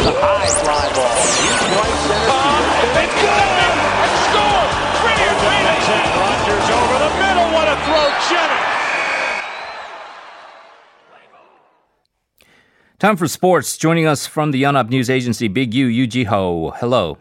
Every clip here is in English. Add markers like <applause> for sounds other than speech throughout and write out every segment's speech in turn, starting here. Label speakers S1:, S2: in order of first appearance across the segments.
S1: Here's a high fly ball. Deep right center.
S2: Uh, it's good! And score! Brilliant reading!
S1: Rogers over the middle. What a throw, Jennings.
S3: Time for sports. Joining us from the Yonhap News Agency, Big U, Yoo Jee-ho. Hello.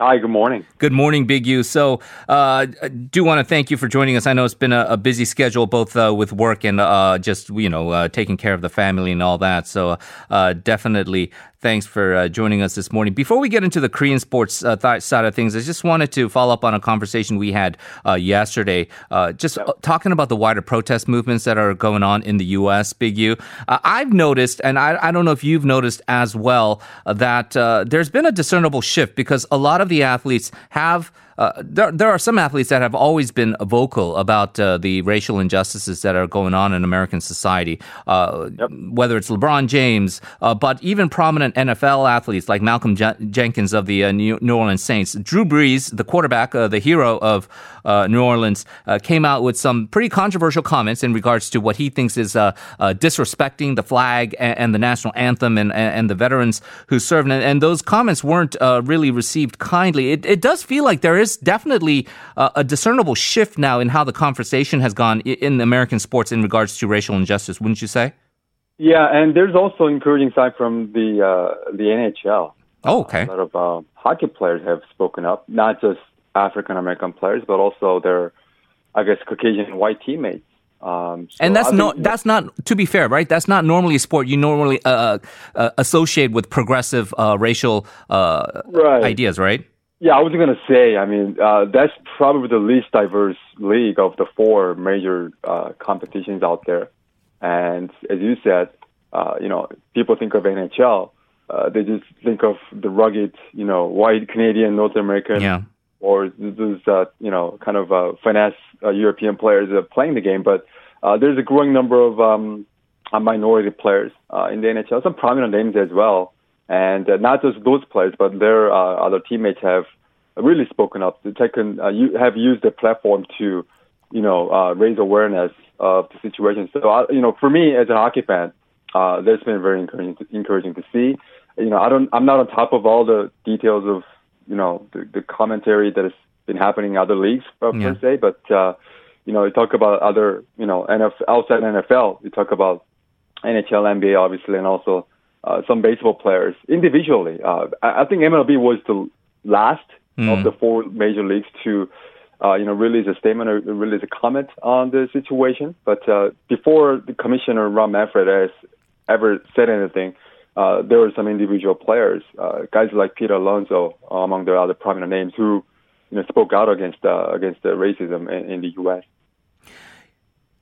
S4: Hi, good morning.
S3: Good morning, Big U. So, uh, I do want to thank you for joining us. I know it's been a, a busy schedule, both uh, with work and uh, just you know uh, taking care of the family and all that. So, uh, definitely thanks for uh, joining us this morning. Before we get into the Korean sports uh, th- side of things, I just wanted to follow up on a conversation we had uh, yesterday, uh, just talking about the wider protest movements that are going on in the U.S. Big U. I've noticed, and I, I, don't know if you've noticed as well, that there's been a discernible shift because a lot of the athletes have uh, there, there are some athletes that have always been vocal about uh, the racial injustices that are going on in American society, uh, yep. whether it's LeBron James, uh, but even prominent NFL athletes like Malcolm Jenkins of the uh, New-, New Orleans Saints. Drew Brees, the quarterback, uh, the hero of New Orleans, came out with some pretty controversial comments in regards to what he thinks is disrespecting the flag and, and, the national anthem and, and the veterans who served. And, and those comments weren't really received kindly. It, it does feel like there is definitely uh, a discernible shift now in how the conversation has gone in American sports in regards to racial injustice, wouldn't you say?
S4: Yeah, and there's also encouraging side from the uh, the NHL.
S3: Oh, okay.
S4: Uh, a lot of uh, hockey players have spoken up, not just African American players, but also their, I guess, Caucasian white teammates.
S3: Um, so and that's not that's not to be fair, right? That's not normally a sport you normally uh, uh, associate with progressive uh, racial uh, right. ideas, right?
S4: Yeah, I was going to say, I mean, uh, that's probably the least diverse league of the four major uh, competitions out there. And as you said, uh, you know, people think of NHL, uh, they just think of the rugged, you know, white Canadian, North American,
S3: yeah.
S4: or those, uh, you know, kind of uh, finesse uh, European players uh, playing the game. But uh, there's a growing number of um, minority players uh, in the NHL, some prominent names as well. And uh, not just those players, but their uh, other teammates have really spoken up, taken, uh, you have used the platform to, you know, uh, raise awareness of the situation. So, uh, you know, for me as an hockey fan, uh, that's been very encouraging to, encouraging to see. You know, I don't, I'm not on top of all the details of, you know, the, the commentary that has been happening in other leagues uh, yeah. per se, but, uh, you know, you talk about other, you know, NFL, outside NFL, you talk about NHL, NBA, obviously, and also uh, some baseball players individually. Uh, I, I think MLB was the last mm. of the four major leagues to, uh, you know, release a statement or release a comment on the situation. But uh, before the commissioner Rob Manfred has ever said anything, uh, there were some individual players, uh, guys like Peter Alonso, among the other prominent names, who, you know, spoke out against uh, against the racism in, in the U.S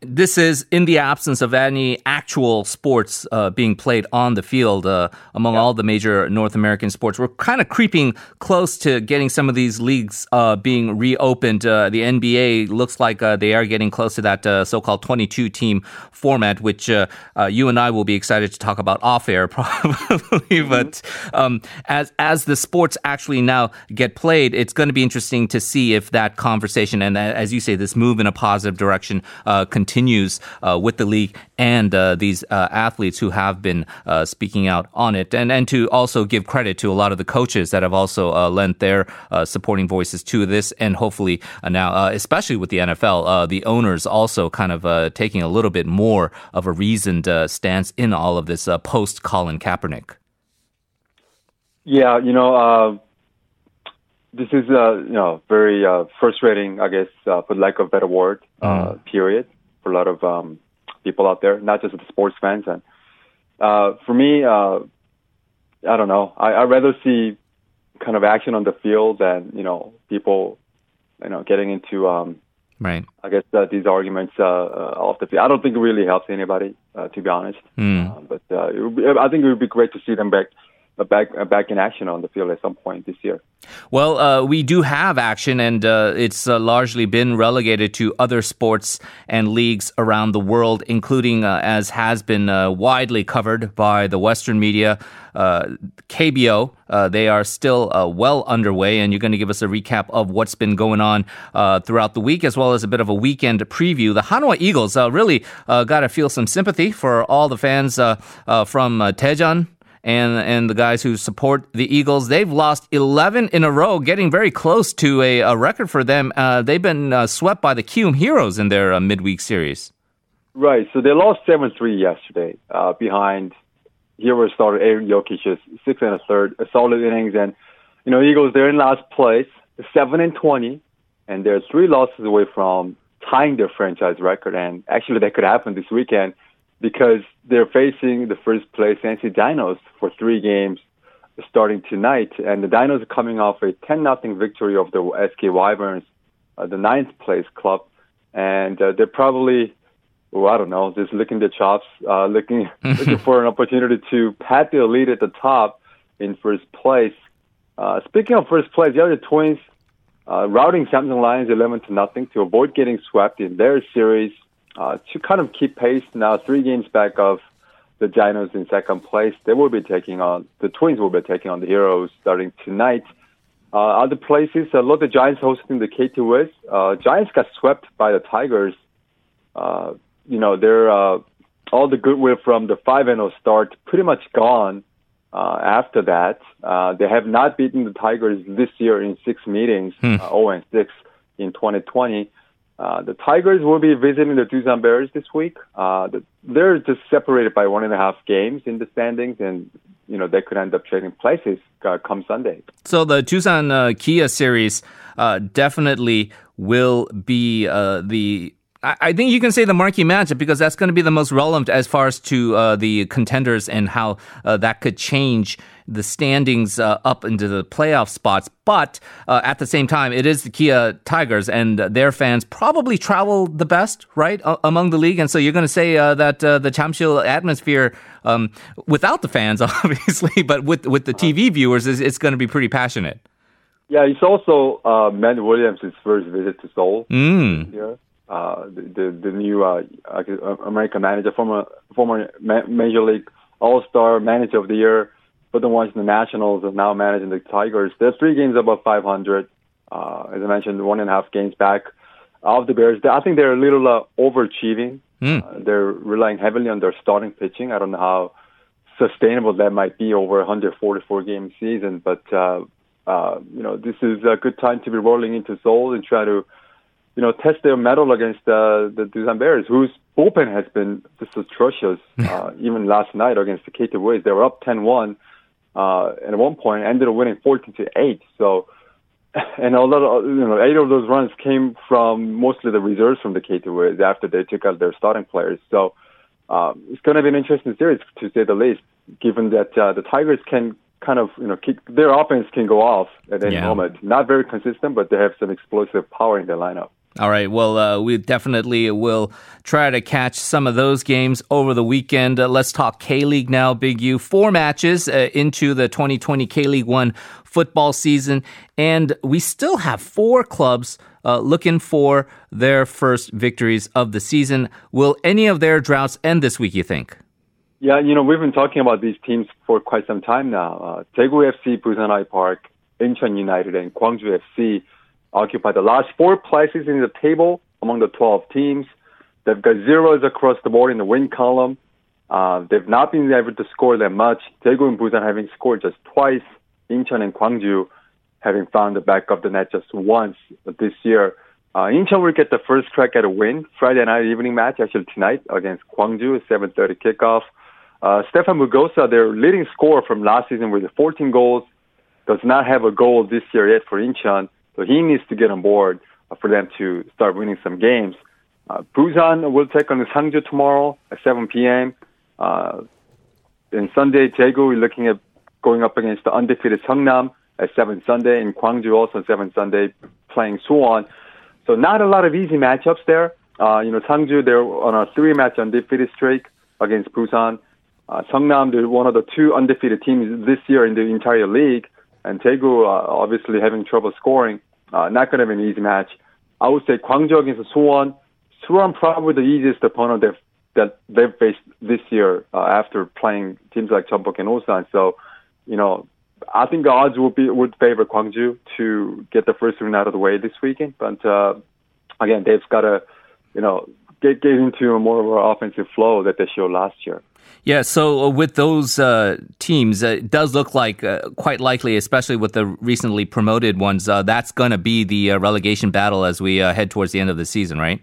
S3: this is in the absence of any actual sports uh, being played on the field uh, among yeah. all the major North American sports. We're kind of creeping close to getting some of these leagues uh, being reopened. Uh, the NBA looks like uh, they are getting close to that uh, so-called 22 team format, which you and I will be excited to talk about off air <laughs> probably. Mm-hmm. But um, as as the sports actually now get played, it's going to be interesting to see if that conversation and as you say, this move in a positive direction continues continues uh, with the league and uh, these uh, athletes who have been uh, speaking out on it, and and to also give credit to a lot of the coaches that have also uh, lent their uh, supporting voices to this, and hopefully now, especially with the NFL, the owners also kind of taking a little bit more of a reasoned stance in all of this post Colin Kaepernick.
S4: Yeah, you know, this is uh, you know very uh, frustrating, I guess, uh, for lack of a better word, mm. period for a lot of um, people out there, not just the sports fans. And uh, for me, uh, I don't know. I, I'd rather see kind of action on the field than you know people, you know, getting into um,
S3: right.
S4: I guess uh, these arguments uh, uh, off the field. I don't think it really helps anybody, uh, to be honest.
S3: Mm.
S4: Uh, but uh, it would be, I think it would be great to see them back back back in action on the field at some point this year.
S3: Well, uh, we do have action, and uh, it's uh, largely been relegated to other sports and leagues around the world, including, uh, as has been uh, widely covered by the Western media, uh, KBO. they are still well underway, and you're going to give us a recap of what's been going on throughout the week, as well as a bit of a weekend preview. The Hanwha Eagles really got to feel some sympathy for all the fans from Daejeon and and the guys who support the Eagles. They've lost 11 in a row, getting very close to a, a record for them. Uh, they've been uh, swept by the Kiwoom Heroes in their uh, midweek series.
S4: Right. So they lost 7 3 yesterday uh, behind Heroes starter Aaron Jokisch's six and a third, a solid innings. And, you know, Eagles, they're in last place, 7 and 20, and they're three losses away from tying their franchise record. And actually, that could happen this weekend because they're facing the first place NC Dinos for three games starting tonight. And the Dinos are coming off a 10 0 victory over the SK Wyverns, uh, the ninth place club. And uh, they're probably, well, I don't know, just licking their chops, uh, looking, <laughs> looking for an opportunity to pat the lead at the top in first place. Uh, speaking of first place, the other Twins uh, routing Samsung Lions 11 to nothing to avoid getting swept in their series uh, to kind of keep pace now, three games back of the Dinos in second place. They will be taking on the Twins will be taking on the Heroes starting tonight. Uh, other places, uh, Lotte Giants hosting the KT Wiz. Uh, Giants got swept by the Tigers. Uh, you know, they're uh, all the goodwill from the five and zero start pretty much gone. Uh, after that, uh, they have not beaten the Tigers this year in six meetings, hmm. uh, 0 and 6 in 2020. Uh, the Tigers will be visiting the Doosan Bears this week. Uh, the, they're just separated by one and a half games in the standings, and you know they could end up trading places uh, come Sunday.
S3: So the Doosan uh, Kia series uh, definitely will be uh, the I think you can say the marquee matchup because that's going to be the most relevant as far as to uh, the contenders and how uh, that could change the standings uh, up into the playoff spots. But uh, at the same time, it is the Kia Tigers, and their fans probably travel the best, right, among the league. And so you're going to say uh, that uh, the Jamsil atmosphere, um, without the fans, <laughs> obviously, but with with the TV viewers, is it's going to be pretty passionate.
S4: Yeah, it's also uh, Matt Williams' first visit to Seoul.
S3: Mm.
S4: Yeah. Uh, the, the, the new uh, American manager, former former Major League All Star Manager of the Year, for the the Nationals is now managing the Tigers. They're three games above 500. Uh, as I mentioned, one and a half games back of the Bears. I think they're a little uh, overachieving. Mm. Uh, they're relying heavily on their starting pitching. I don't know how sustainable that might be over a 144 game season, but uh, uh, you know this is a good time to be rolling into Seoul and try to you know test their mettle against uh, the Doosan Bears, whose bullpen has been just atrocious. <laughs> uh, even last night against the KT Wiz, they were up 10-1 uh, and at one point ended up winning 14 to 8. So, <laughs> and a lot of, you know, eight of those runs came from mostly the reserves from the KT Wiz after they took out their starting players. So, um, it's going to be an interesting series to say the least, given that uh, the Tigers can kind of, you know, kick, their offense can go off at any yeah. moment. Not very consistent, but they have some explosive power in their lineup.
S3: All right. Well, uh, we definitely will try to catch some of those games over the weekend. Uh, let's talk K League now, Big U. Four matches uh, into the 2020 K League One football season, and we still have four clubs uh, looking for their first victories of the season. Will any of their droughts end this week? You think?
S4: Yeah, you know we've been talking about these teams for quite some time now. Uh, Daegu FC, Busan I-Park, Incheon United, and Gwangju FC occupy the last four places in the table among the 12 teams. They've got zeros across the board in the win column. Uh, they've not been able to score that much. Daegu and Busan having scored just twice. Incheon and Gwangju having found the back of the net just once this year. Uh, Incheon will get the first crack at a win Friday night evening match, actually tonight against Gwangju, 7:30 kickoff. Uh, Stefan Mugosa, their leading scorer from last season with 14 goals, does not have a goal this year yet for Incheon. So he needs to get on board uh, for them to start winning some games. Uh, Busan will take on the Sangju tomorrow at 7 p.m. Uh, and Sunday, Daegu is looking at going up against the undefeated Seongnam at 7 Sunday, and Gwangju also 7 Sunday playing Suwon. So not a lot of easy matchups there. Uh, you know, Sangju, they're on a three-match undefeated streak against Busan. Uh, Seongnam, they're one of the two undefeated teams this year in the entire league. And Daegu, uh, obviously having trouble scoring. Uh, not going to be an easy match. I would say Gwangju against Suwon. Suwon probably the easiest opponent they've, that they've faced this year uh, after playing teams like Jeonbuk and Ulsan. So, you know, I think the odds would be would favor Gwangju to get the first win out of the way this weekend. But uh, again, they've got to, you know, get get into more of an offensive flow that they showed last year.
S3: Yeah, so uh, with those uh, teams, uh, it does look like uh, quite likely, especially with the recently promoted ones, uh, that's going to be the uh, relegation battle as we head towards the end of the season, right?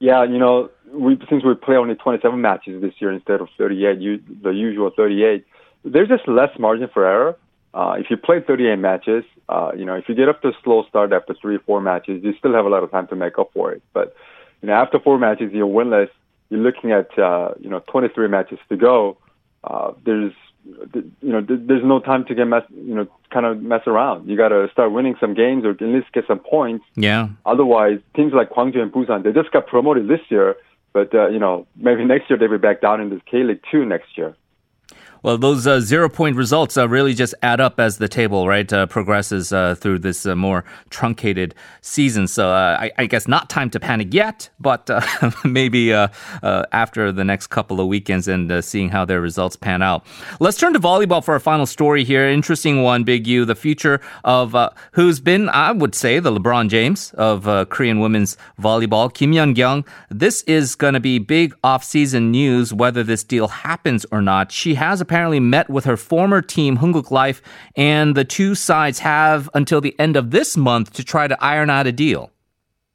S4: Yeah, you know, we since we play only 27 matches this year instead of 38, you, the usual 38, there's just less margin for error. if you play 38 matches, you know, if you get up to a slow start after three, or four matches, you still have a lot of time to make up for it. But you know, after four matches, you're winless you're looking at uh, you know 23 matches to go. Uh, there's you know there's no time to get mess you know kind of mess around. You got to start winning some games or at least get some points.
S3: Yeah.
S4: Otherwise, teams like Gwangju and Busan they just got promoted this year, but uh, you know maybe next year they'll be back down in the K League two next year.
S3: Well, those uh, zero point results uh, really just add up as the table, right, uh, progresses uh, through this uh, more truncated season. So uh, I, I, guess not time to panic yet, but <laughs> maybe after the next couple of weekends and seeing how their results pan out. Let's turn to volleyball for our final story here. Interesting one, Big U, the future of who's been, I would say, the LeBron James of Korean women's volleyball, Kim Yeon-koung. This is going to be big off-season news, whether this deal happens or not. She has a apparently met with her former team, Heungkuk Life, and the two sides have until the end of this month to try to iron out a deal.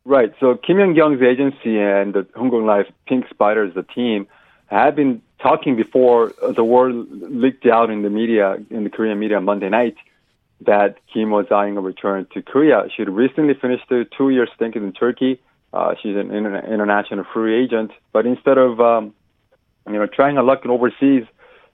S4: Right. So Kim Yeon-koung's agency and the Heungkuk Life Pink Spiders, the team, have been talking before the word leaked out in the media, in the Korean media Monday night, that Kim was eyeing a return to Korea. She had recently finished a two-year stint in Turkey. Uh, she's an international free agent, but instead of um, you know trying her luck overseas,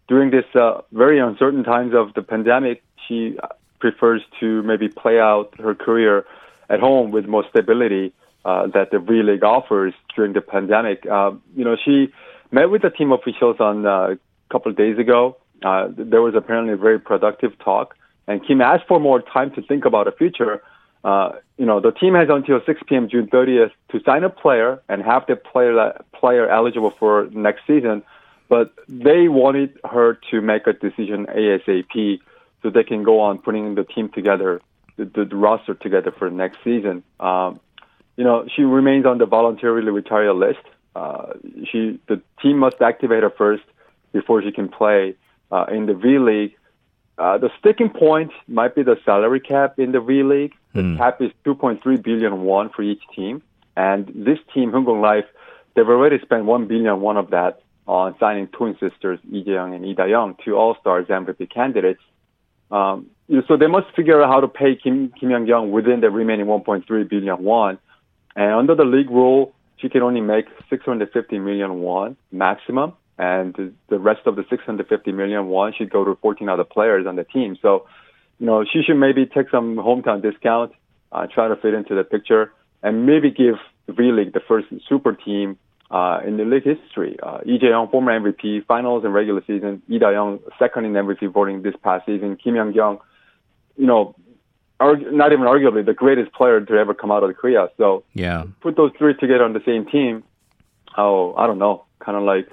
S4: during this uh, very uncertain times of the pandemic, she prefers to maybe play out her career at home with more stability uh, that the V League offers during the pandemic. Uh, you know, she met with the team officials on uh, a couple of days ago. Uh, there was apparently a very productive talk, and Kim asked for more time to think about the future. Uh, you know, the team has until 6 p.m. June 30th to sign a player and have the player player eligible for next season. But they wanted her to make a decision ASAP so they can go on putting the team together, the, the, roster together for next season. Um, you know, she remains on the voluntarily retire list. Uh, she, the team must activate her first before she can play uh, in the V League. Uh, the sticking point might be the salary cap in the V League. The mm. cap is 2.3 billion won for each team, and this team, Heungkuk Life, they've already spent 1 billion won of that on signing twin sisters Lee Jae-young and Lee Da-young, two All-Stars MVP candidates. Um, so they must figure out how to pay Kim Kim Young Young within the remaining 1.3 billion won. And under the league rule, she can only make 650 million won maximum, and the rest of the 650 million won should go to 14 other players on the team. So, you know, she should maybe take some hometown discount, uh, try to fit into the picture, and maybe give V League the first super team uh, in the league history. Uh, Lee Jae-young, former MVP, finals and regular season. Lee Da-young, second in MVP voting this past season. Kim Yeon-koung, you know, not even arguably the greatest player to ever come out of Korea. So
S3: yeah,
S4: put those three together on the same team. Oh, I don't know, kind of like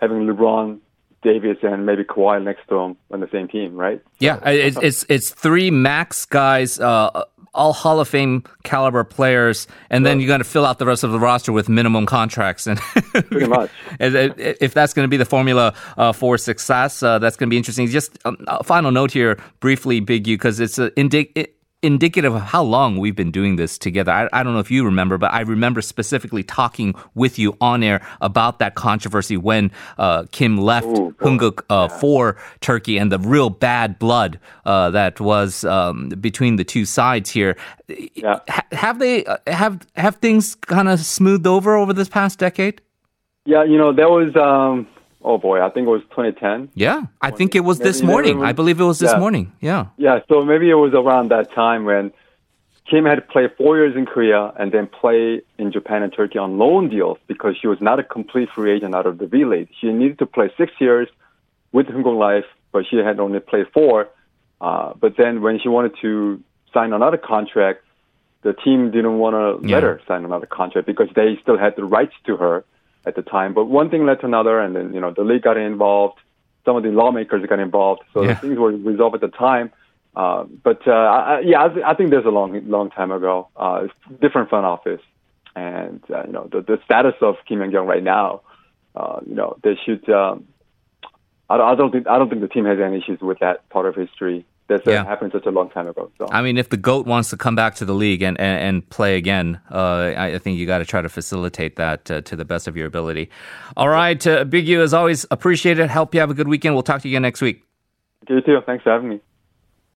S4: having LeBron, Davis and maybe Kawhi next to him on the same team, right?
S3: Yeah, it's it's, it's three max guys, uh, all Hall of Fame caliber players, and then you're going to fill out the rest of the roster with minimum contracts. <laughs> And
S4: pretty much,
S3: if that's going to be the formula uh, for success, uh, that's going to be interesting. Just um, a final note here, briefly, Big U, because it's a indic. Indicative of how long we've been doing this together. I, I, don't know if you remember, but I remember specifically talking with you on air about that controversy when uh, Kim left Ooh, Heungkuk uh, yeah. for Turkey and the real bad blood uh, that was um, between the two sides here. Yeah. Ha- have they uh, have have things kind of smoothed over over this past decade?
S4: Yeah, you know there was. Um oh boy, I think it was 2010.
S3: Yeah, I think it was maybe this morning. Was, I believe it was this yeah. morning. Yeah.
S4: Yeah, so maybe it was around that time when Kim had played four years in Korea and then play in Japan and Turkey on loan deals because she was not a complete free agent out of the V League. She needed to play six years with Heungkuk Life, but she had only played four. Uh, but then when she wanted to sign another contract, the team didn't want to yeah. let her sign another contract because they still had the rights to her at the time. But one thing led to another, and then you know the league got involved. Some of the lawmakers got involved, so yeah. things were resolved at the time. Uh, but uh, I, yeah, I, th- I think there's a long, long time ago. Uh, different front office, and uh, you know the, the status of Kim Yeon-koung right now. Uh, you know they should um, I, I don't think I don't think the team has any issues with that part of history. That
S3: Yeah.
S4: happened such a long time ago. So
S3: I mean, if the goat wants to come back to the league and and, and play again, uh, I, I think you got to try to facilitate that uh, to the best of your ability. All right, uh, Big U, as always, appreciate it. Help you have a good weekend. We'll talk to you again next week.
S4: you too. Thanks for having me.